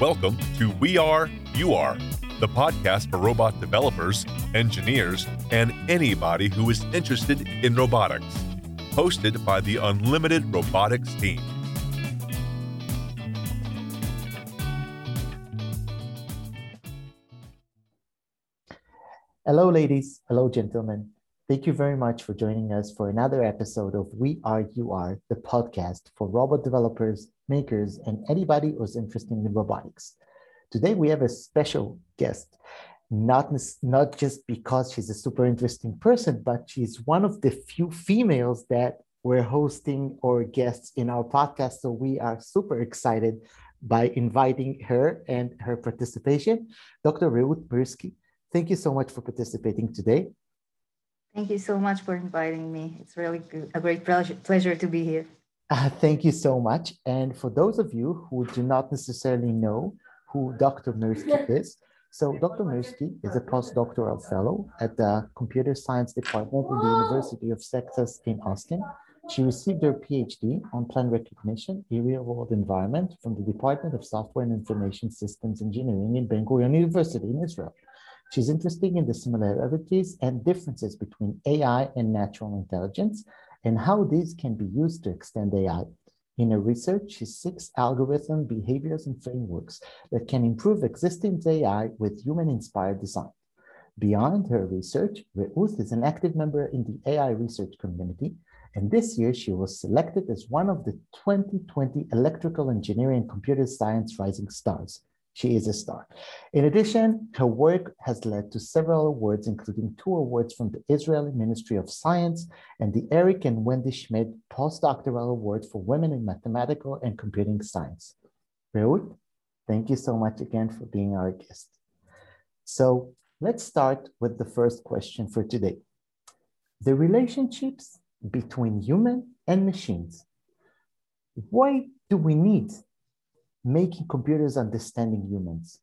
Welcome to We Are, You Are, the podcast for robot developers, engineers, and anybody who is interested in robotics. Hosted by the Unlimited Robotics team. Hello, ladies. Hello, gentlemen. Thank you very much for joining us for another episode of We Are You Are, the podcast for robot developers, makers, and anybody who's interested in robotics. Today we have a special guest, not, not just because she's a super interesting person, but she's one of the few females that we're hosting or guests in our podcast. So we are super excited by inviting her and her participation. Dr. Reut Mirsky, thank you so much for participating today. Thank you so much for inviting me. It's really good, a great pleasure, pleasure to be here. Uh, thank you so much. And for those of you who do not necessarily know who Dr. Mirsky is, so Dr. Mirsky is a postdoctoral fellow at the Computer Science Department in the University of Texas in Austin. She received her PhD on plan recognition, a real-world environment from the Department of Software and Information Systems Engineering in Ben Gurion University in Israel. She's interested in the similarities and differences between AI and natural intelligence and how these can be used to extend AI. In her research, she seeks algorithm behaviors and frameworks that can improve existing AI with human-inspired design. Beyond her research, Reut is an active member in the AI research community, and this year she was selected as one of the 2020 Electrical Engineering and Computer Science Rising Stars. She is a star. In addition, her work has led to several awards, including two awards from the Israeli Ministry of Science and the Eric and Wendy Schmidt Postdoctoral Award for Women in Mathematical and Computing Science. Reut, thank you so much again for being our guest. So let's start with the first question for today. The relationships between human and machines. Why do we need making computers understanding humans?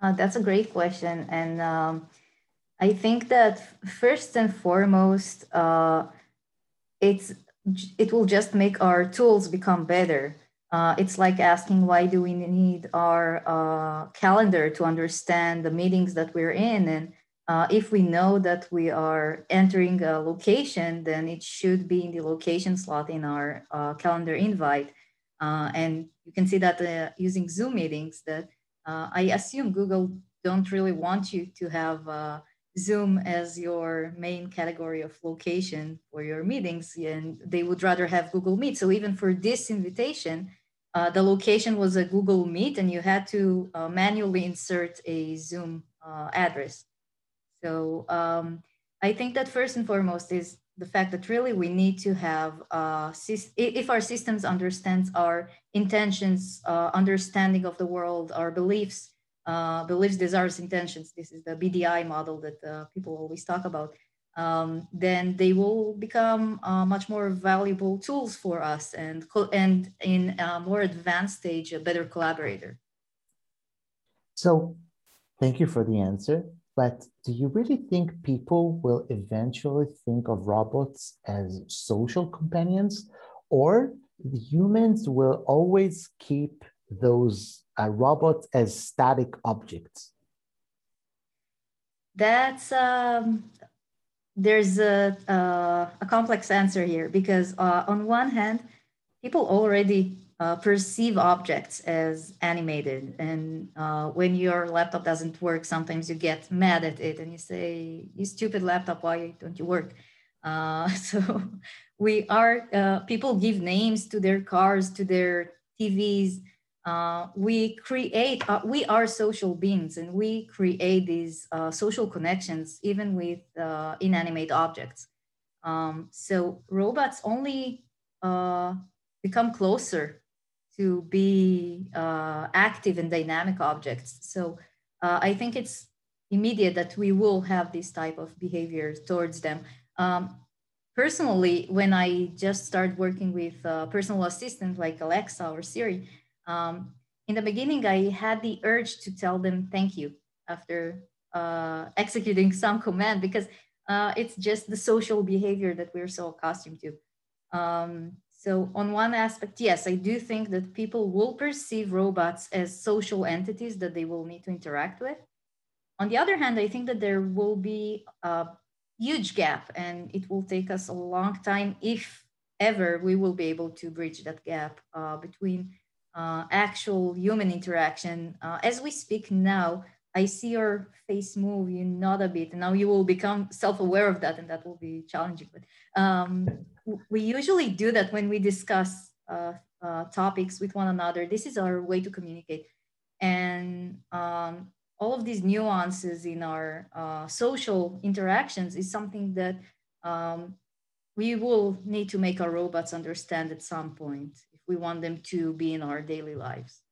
Uh, that's a great question. And um, I think that first and foremost, uh, it's, it will just make our tools become better. Uh, it's like asking why do we need our uh, calendar to understand the meetings that we're in and uh, if we know that we are entering a location, then it should be in the location slot in our uh, calendar invite. Uh, and you can see that uh, using Zoom meetings that uh, I assume Google don't really want you to have uh, Zoom as your main category of location for your meetings, and they would rather have Google Meet. So even for this invitation, uh, the location was a Google Meet, and you had to uh, manually insert a Zoom address. So um, I think that first and foremost is the fact that really we need to have uh, if our systems understands our intentions uh, understanding of the world our beliefs uh, beliefs desires intentions this is the bdi model that uh, people always talk about um, then they will become uh, much more valuable tools for us and and in a more advanced stage a better collaborator. So thank you for the answer but do you really think people will eventually think of robots as social companions, or humans will always keep those uh, robots as static objects? That's um, there's a, uh, a complex answer here because uh, on one hand, people already uh, perceive objects as animated. And uh, when your laptop doesn't work, sometimes you get mad at it and you say, "You stupid laptop, why don't you work?" Uh, so we are uh, people give names to their cars, to their TVs. Uh, we create. Uh, we are social beings, and we create these social connections even with inanimate objects. Um, so robots only become closer to be uh, active and dynamic objects. So uh, I think it's immediate that we will have this type of behavior towards them. Um, personally, when I just started working with uh, personal assistants like Alexa or Siri, um, in the beginning, I had the urge to tell them thank you after uh, executing some command because uh, it's just the social behavior that we're so accustomed to. Um, So on one aspect, yes, I do think that people will perceive robots as social entities that they will need to interact with. On the other hand, I think that there will be a huge gap and it will take us a long time, if ever, we will be able to bridge that gap uh, between uh, actual human interaction. Uh, as we speak now, I see your face move, you nod a bit, and now you will become self-aware of that, and that will be challenging. But um, we usually do that when we discuss uh, uh, topics with one another. This is our way to communicate, and um, all of these nuances in our uh, social interactions is something that um, we will need to make our robots understand at some point if we want them to be in our daily lives.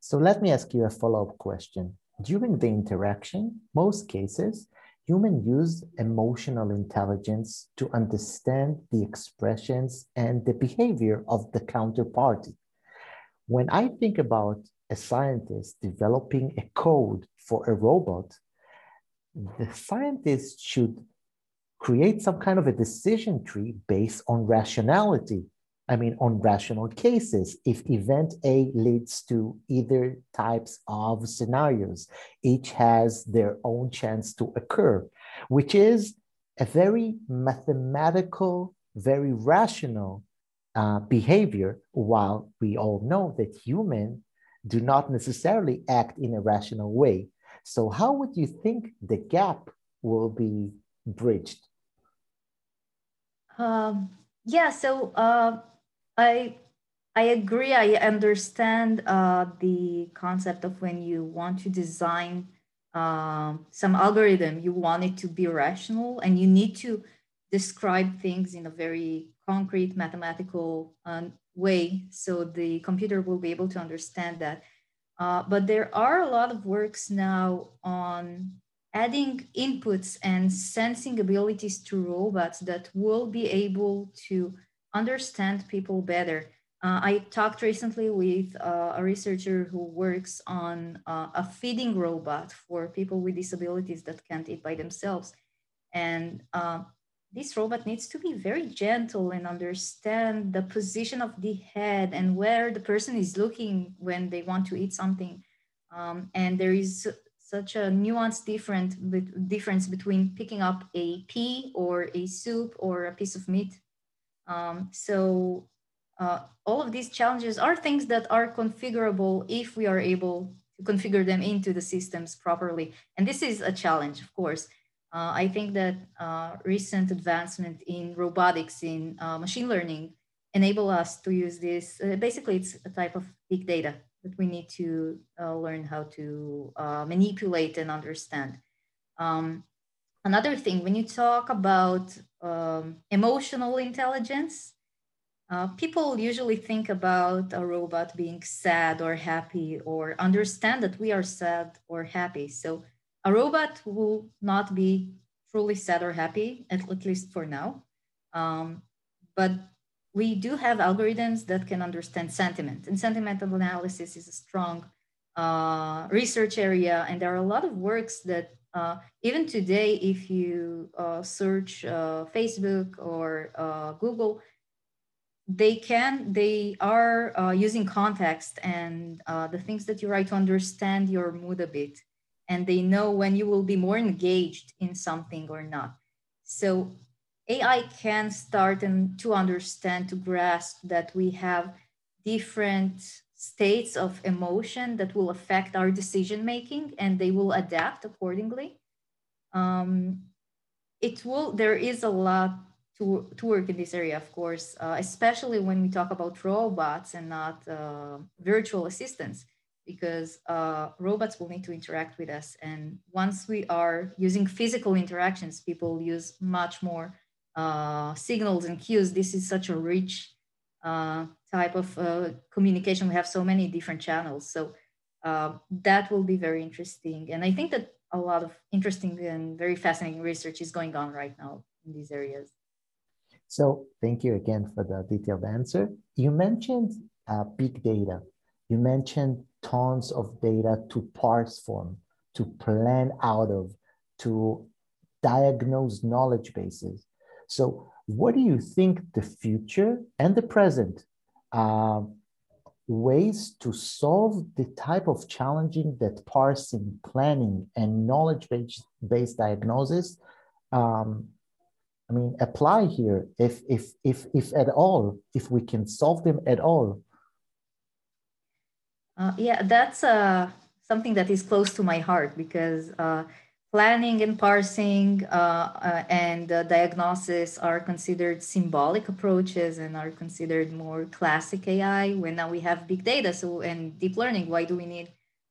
So let me ask you a follow-up question. During the interaction, most cases, humans use emotional intelligence to understand the expressions and the behavior of the counterparty. When I think about a scientist developing a code for a robot, the scientist should create some kind of a decision tree based on rationality. I mean, on rational cases. If event A leads to either types of scenarios, each has their own chance to occur, which is a very mathematical, very rational uh, behavior, while we all know that humans do not necessarily act in a rational way. So how would you think the gap will be bridged? Um, yeah, so uh, I I agree. I understand uh, the concept of when you want to design um, some algorithm, you want it to be rational, and you need to describe things in a very concrete mathematical uh, way so the computer will be able to understand that. Uh, but there are a lot of works now on adding inputs and sensing abilities to robots that will be able to understand people better. Uh, I talked recently with uh, a researcher who works on uh, a feeding robot for people with disabilities that can't eat by themselves. And uh, this robot needs to be very gentle and understand the position of the head and where the person is looking when they want to eat something. Um, and there is such a nuanced different difference between picking up a pea or a soup or a piece of meat. Um, so uh, all of these challenges are things that are configurable if we are able to configure them into the systems properly. And this is a challenge, of course. Uh, I think that uh, recent advancement in robotics, in uh, machine learning, enable us to use this. Uh, basically, it's a type of big data that we need to uh, learn how to manipulate and understand. Um, another thing, when you talk about um, emotional intelligence, people usually think about a robot being sad or happy or understand that we are sad or happy. So a robot will not be truly sad or happy, at, at least for now. Um, but we do have algorithms that can understand sentiment, and sentimental analysis is a strong uh, research area. And there are a lot of works that uh, even today, if you uh, search uh, Facebook or uh, Google, they can they are uh, using context and the things that you write to understand your mood a bit and they know when you will be more engaged in something or not. So AI can start and to understand, to grasp that we have different states of emotion that will affect our decision making and they will adapt accordingly. Um, it will, there is a lot to, to work in this area, of course, uh, especially when we talk about robots and not uh, virtual assistants because uh, robots will need to interact with us. And once we are using physical interactions, people use much more uh, signals and cues. This is such a rich uh, type of uh, communication. We have so many different channels. So uh, that will be very interesting. And I think that a lot of interesting and very fascinating research is going on right now in these areas. So thank you again for the detailed answer. You mentioned uh, big data. You mentioned tons of data to parse from, to plan out of, to diagnose knowledge bases. So what do you think the future and the present uh, ways to solve the type of challenging that parsing, planning, and knowledge-based diagnosis, um, I mean, apply here, if if if if at all, if we can solve them at all. Uh, yeah, that's uh, something that is close to my heart because uh, planning and parsing uh, uh, and diagnosis are considered symbolic approaches and are considered more classic AI. When now we have big data, so and deep learning, why do we need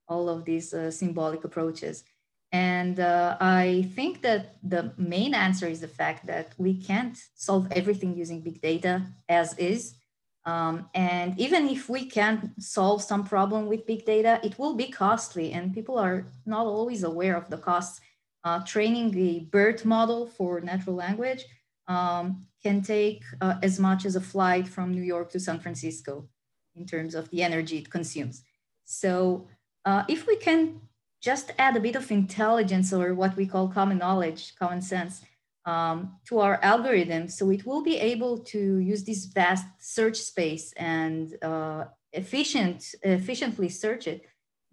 all of these uh, symbolic approaches? And uh, I think that the main answer is the fact that we can't solve everything using big data as is. Um, and even if we can solve some problem with big data, it will be costly, and people are not always aware of the costs. Uh, training a BERT model for natural language um, can take uh, as much as a flight from New York to San Francisco in terms of the energy it consumes. So uh, if we can just add a bit of intelligence or what we call common knowledge, common sense, um, to our algorithm. So it will be able to use this vast search space and uh, efficient, efficiently search it.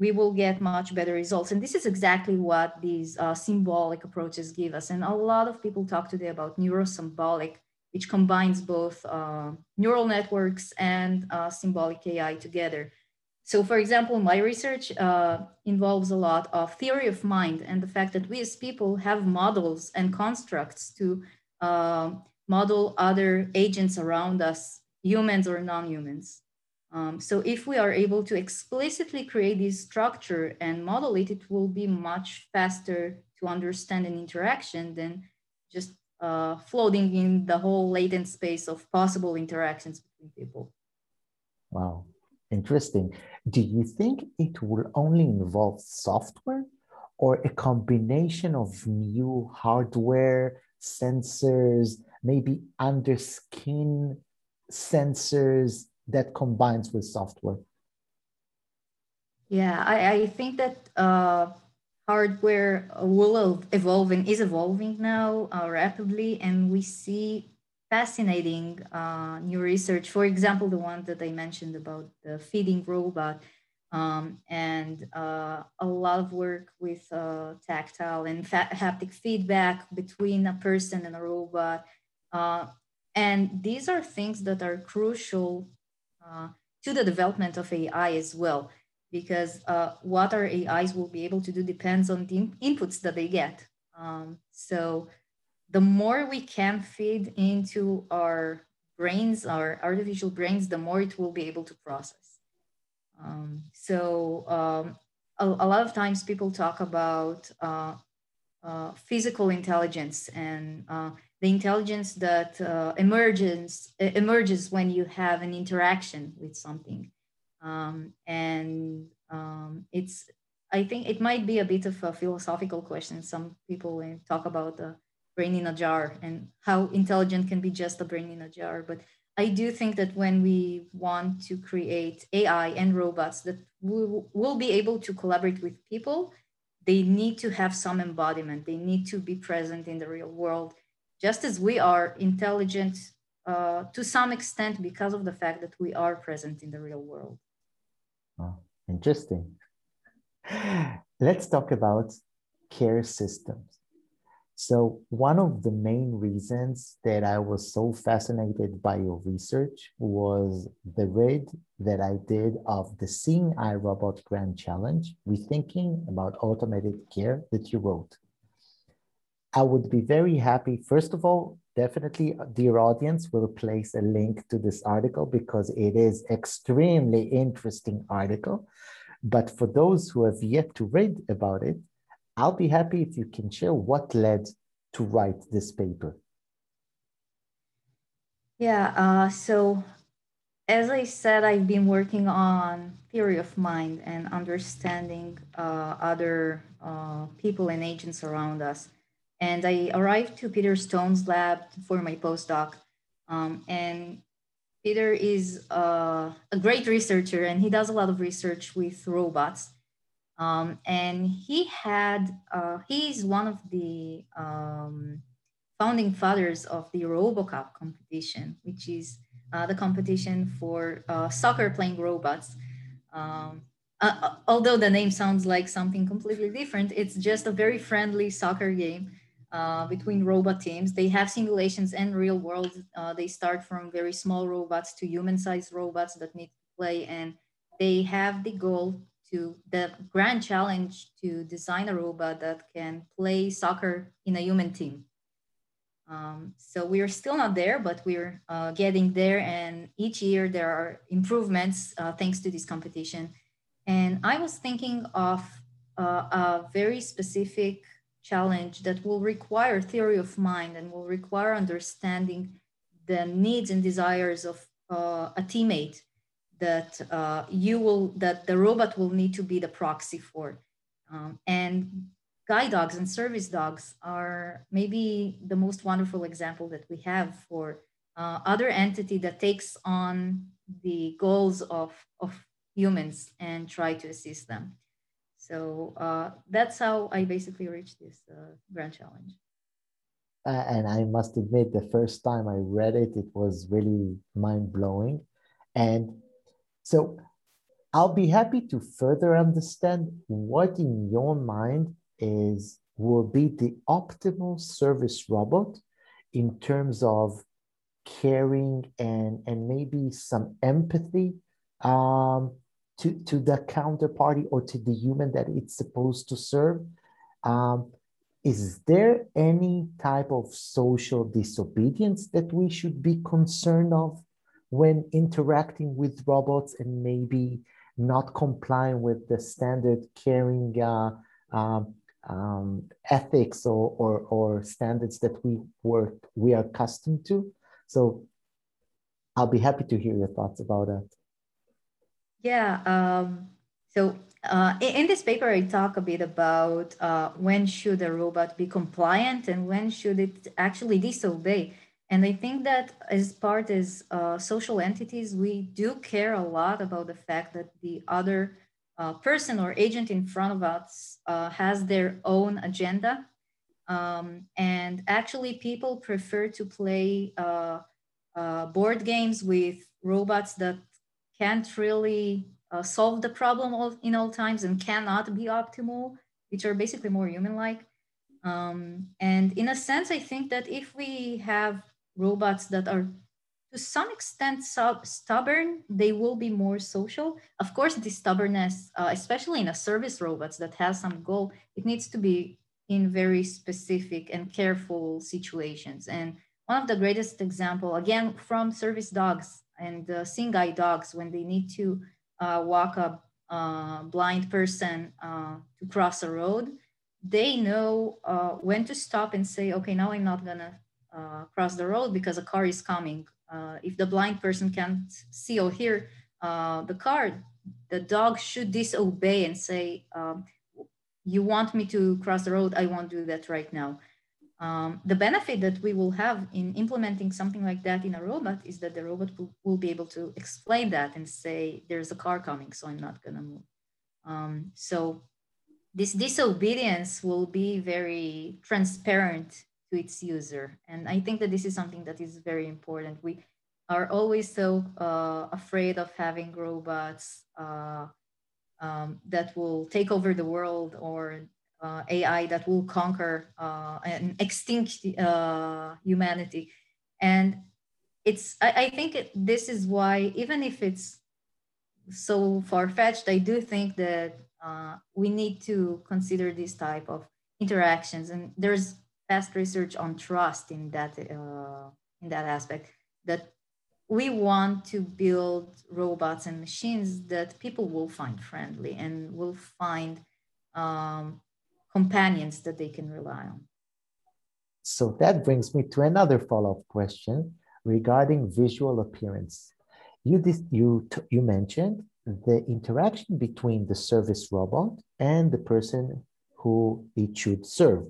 We will get much better results. And this is exactly what these uh, symbolic approaches give us. And a lot of people talk today about neurosymbolic, which combines both uh, neural networks and uh, symbolic AI together. So, for example, my research uh, involves a lot of theory of mind and the fact that we as people have models and constructs to uh, model other agents around us, humans or non humans. Um, so, if we are able to explicitly create this structure and model it, it will be much faster to understand an interaction than just uh, floating in the whole latent space of possible interactions between people. Wow, interesting. Do you think it will only involve software or a combination of new hardware, sensors, maybe under skin sensors that combines with software? Yeah, I, I think that uh, hardware will evolve and is evolving now uh, rapidly, and we see fascinating uh, new research. For example, the one that I mentioned about the feeding robot, um, and uh, a lot of work with uh, tactile and haptic feedback between a person and a robot. Uh, and these are things that are crucial to the development of AI as well, because uh, what our AIs will be able to do depends on the inputs that they get. Um, so the more we can feed into our brains, our artificial brains, the more it will be able to process. Um, so um, a, a, lot of times people talk about uh, uh, physical intelligence and uh, the intelligence that uh, emerges emerges when you have an interaction with something, um, and um, it's I think it might be a bit of a philosophical question. Some people talk about the brain in a jar and how intelligent can be just a brain in a jar. But I do think that when we want to create AI and robots that will, will be able to collaborate with people, they need to have some embodiment. They need to be present in the real world, just as we are intelligent uh, to some extent because of the fact that we are present in the real world. Oh, interesting. Let's talk about care systems. So, one of the main reasons that I was so fascinated by your research was the read that I did of the Seeing Robot Grand Challenge, Rethinking about Automated Care, that you wrote. I would be very happy, first of all, definitely, dear audience, will place a link to this article because it is extremely interesting article. But for those who have yet to read about it, I'll be happy if you can share what led to write this paper. Yeah, uh, so as I said, I've been working on theory of mind and understanding uh, other uh, people and agents around us. And I arrived to Peter Stone's lab for my postdoc. Um, and Peter is uh, a great researcher and he does a lot of research with robots. Um, and he had, uh, he's one of the um, founding fathers of the RoboCup competition, which is uh, the competition for uh, soccer playing robots. Um, uh, although the name sounds like something completely different, it's just a very friendly soccer game uh, between robot teams. They have simulations and real world. Uh, they start from very small robots to human-sized robots that need to play, and they have the goal to the grand challenge to design a robot that can play soccer in a human team. Um, so we are still not there, but we're uh, getting there. And each year there are improvements uh, thanks to this competition. And I was thinking of uh, a very specific challenge that will require theory of mind and will require understanding the needs and desires of uh, a teammate that uh, you will that the robot will need to be the proxy for um, and guide dogs and service dogs are maybe the most wonderful example that we have for uh, other entity that takes on the goals of, of humans and try to assist them. So uh, that's how I basically reached this uh, grand challenge. And I must admit, the first time I read it, it was really mind blowing. And so I'll be happy to further understand what in your mind is will be the optimal service robot in terms of caring and and maybe some empathy um, to to the counterparty or to the human that it's supposed to serve. Um, is there any type of social disobedience that we should be concerned of when interacting with robots and maybe not complying with the standard caring uh, um, um, ethics or, or, or standards that we work we are accustomed to. So I'll be happy to hear your thoughts about that. Yeah. Um, so uh, in, this paper, I talk a bit about uh, when should a robot be compliant and when should it actually disobey. And I think that as part as uh, social entities, we do care a lot about the fact that the other uh, person or agent in front of us uh, has their own agenda. Um, and actually, people prefer to play uh, board games with robots that can't really uh, solve the problem all, in all times and cannot be optimal, which are basically more human like. Um, and in a sense, I think that if we have robots that are to some extent sub- stubborn, they will be more social. Of course, the stubbornness, uh, especially in a service robots that has some goal, it needs to be in very specific and careful situations. And one of the greatest example, again, from service dogs and uh, seeing eye dogs, when they need to uh, walk a uh, blind person uh, to cross a road, they know uh, when to stop and say, okay, now I'm not gonna uh, cross the road because a car is coming if the blind person can't see or hear the car, the dog should disobey and say, um, you want me to cross the road, I won't do that right now. Um, the benefit that we will have in implementing something like that in a robot is that the robot will, will be able to explain that and say, there's a car coming, so I'm not gonna move. Um, so this disobedience will be very transparent to its user. And I think that this is something that is very important. We are always so uh, afraid of having robots uh, um, that will take over the world or uh, AI that will conquer uh, and extinct uh, humanity. And it's, I, I think it, this is why, even if it's so far fetched, I do think that uh, we need to consider this type of interactions. And there's past research on trust in that uh, in that aspect that we want to build robots and machines that people will find friendly and will find um, companions that they can rely on. So that brings me to another follow-up question regarding visual appearance. You, you, you mentioned the interaction between the service robot and the person who it should serve.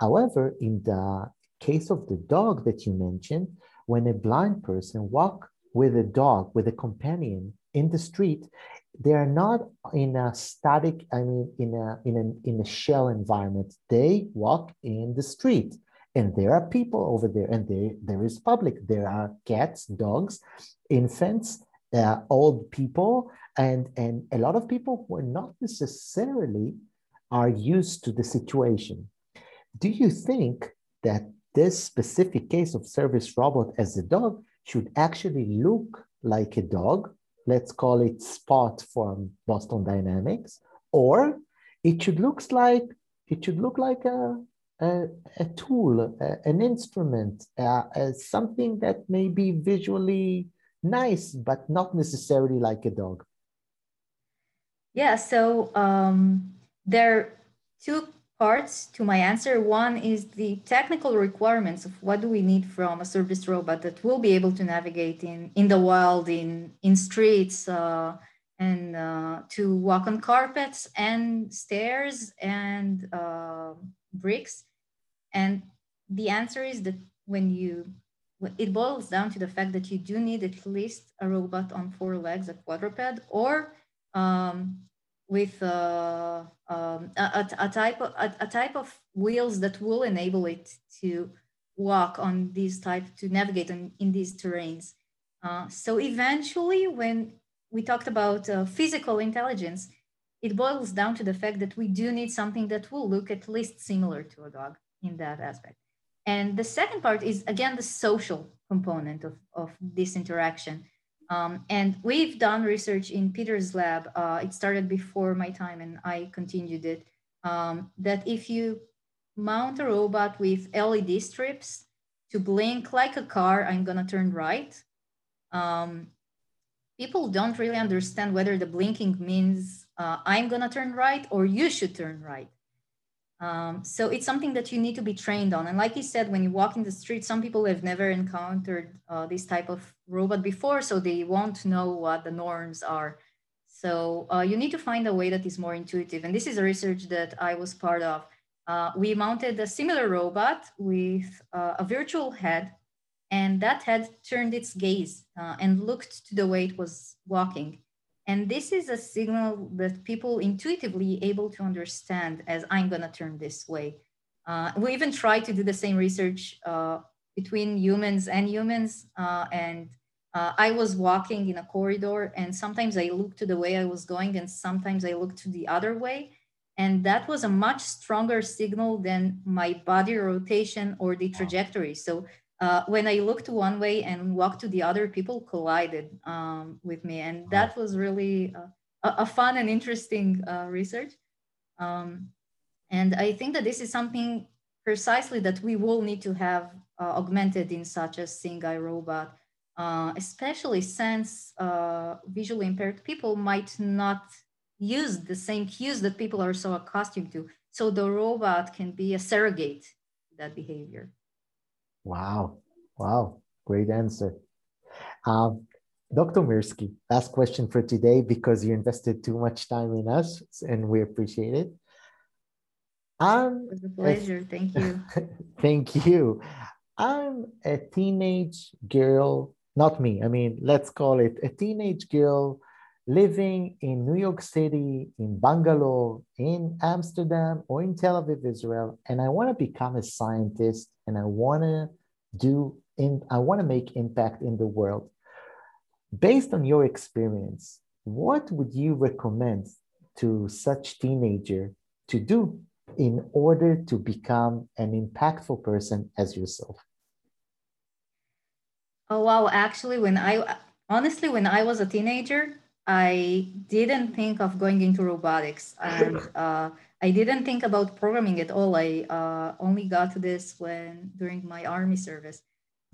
However, in the case of the dog that you mentioned, when a blind person walk with a dog, with a companion in the street, they are not in a static, I mean, in a, in a, in a shell environment. They walk in the street And there are people over there, and there, there is public. There are cats, dogs, infants, uh, old people, and, and a lot of people who are not necessarily are used to the situation. Do you think that this specific case of service robot as a dog should actually look like a dog? Let's call it Spot from Boston Dynamics, or it should looks like it should look like a a, a tool, a, an instrument, uh, something that may be visually nice, but not necessarily like a dog. Yeah, so um, there are two parts to my answer. One is the technical requirements of what do we need from a service robot that will be able to navigate in, in the wild, in, in streets, uh, and uh, to walk on carpets and stairs and uh, bricks. And the answer is that when you, it boils down to the fact that you do need at least a robot on four legs, a quadruped, or um, with uh, um, a, a, type of, a, a, type of wheels that will enable it to walk on these type, to navigate in, these terrains. Uh, so eventually, when we talked about uh, physical intelligence, it boils down to the fact that we do need something that will look at least similar to a dog in that aspect. And the second part is, again, the social component of, of this interaction. Um, and we've done research in Peter's lab. Uh, it started before my time and I continued it. Um, that if you mount a robot with LED strips to blink like a car, I'm gonna turn right. Um, people don't really understand whether the blinking means uh, I'm gonna turn right or you should turn right. Um, so it's something that you need to be trained on. And like you said, when you walk in the street, some people have never encountered uh, this type of robot before, so they won't know what the norms are. So uh, you need to find a way that is more intuitive. And this is a research that I was part of. Uh, we mounted a similar robot with uh, a virtual head, and that head turned its gaze uh, and looked to the way it was walking. And this is a signal that people intuitively able to understand as I'm gonna turn this way. Uh, we even try to do the same research uh, between humans and humans. Uh, and uh, I was walking in a corridor and sometimes I looked to the way I was going and sometimes I looked to the other way. And that was a much stronger signal than my body rotation or the trajectory. So uh, when I looked one way and walked to the other, people collided um, with me. And that was really uh, a, a fun and interesting uh, research. Um, and I think that this is something precisely that we will need to have uh, augmented in such a seeing eye robot, uh, especially since uh, visually impaired people might not use the same cues that people are so accustomed to. So the robot can be a surrogate to that behavior. Wow. Wow. Great answer. Um, Dr. Mirsky, last question for today because you invested too much time in us and we appreciate it. Um, it was a pleasure. Thank you. thank you. I'm a teenage girl, not me, I mean, let's call it a teenage girl living in New York City, in Bangalore, in Amsterdam, or in Tel Aviv, Israel, and I want to become a scientist and I want to do in I want to make impact in the world. Based on your experience, what would you recommend to such teenager to do in order to become an impactful person as yourself? Oh wow, actually when I honestly when I was a teenager, I didn't think of going into robotics and uh, I didn't think about programming at all. I uh, only got to this when during my army service.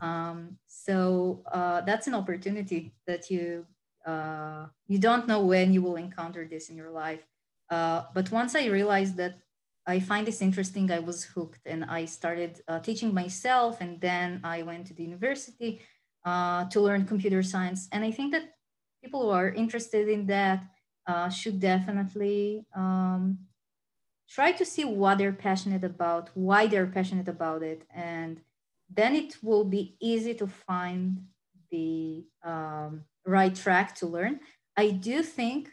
Um, so uh, that's an opportunity that you uh, you don't know when you will encounter this in your life. Uh, but once I realized that I find this interesting, I was hooked and I started uh, teaching myself. And then I went to the university to learn computer science. And I think that people who are interested in that uh, should definitely um, try to see what they're passionate about, why they're passionate about it, and then it will be easy to find the um, right track to learn. I do think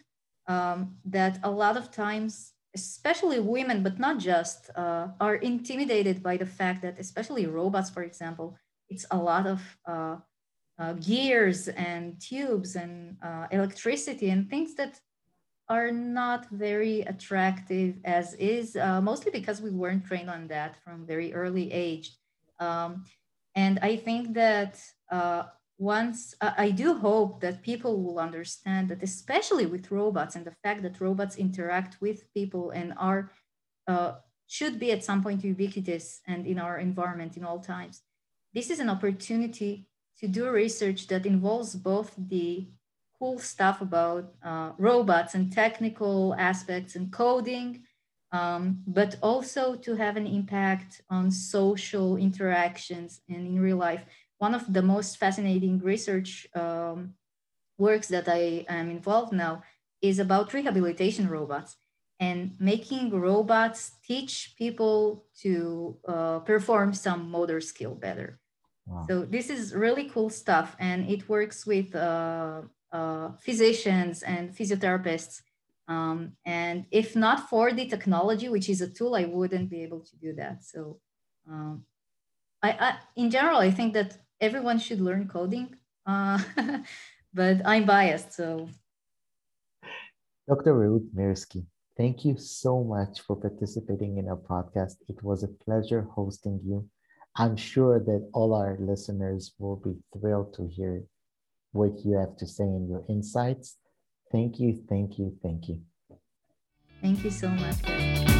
um, that a lot of times, especially women, but not just, uh, are intimidated by the fact that, especially robots, for example, it's a lot of uh, uh, gears and tubes and uh, electricity and things that are not very attractive as is, uh, mostly because we weren't trained on that from very early age. Um, and I think that uh, once I do hope that people will understand that, especially with robots and the fact that robots interact with people and are uh, should be at some point ubiquitous and in our environment in all times. This is an opportunity to do research that involves both the cool stuff about uh, robots and technical aspects and coding, um, but also to have an impact on social interactions and in real life. One of the most fascinating research um, works that I am involved now is about rehabilitation robots and making robots teach people to uh, perform some motor skill better. Wow. So this is really cool stuff, and it works with uh, uh, physicians and physiotherapists. Um, and if not for the technology, which is a tool, I wouldn't be able to do that. So, um, I, I, in general, I think that everyone should learn coding, uh, but I'm biased. So, Dr. Reut Mirsky, thank you so much for participating in our podcast. It was a pleasure hosting you. I'm sure that all our listeners will be thrilled to hear what you have to say and your insights. Thank you, thank you, thank you. Thank you so much.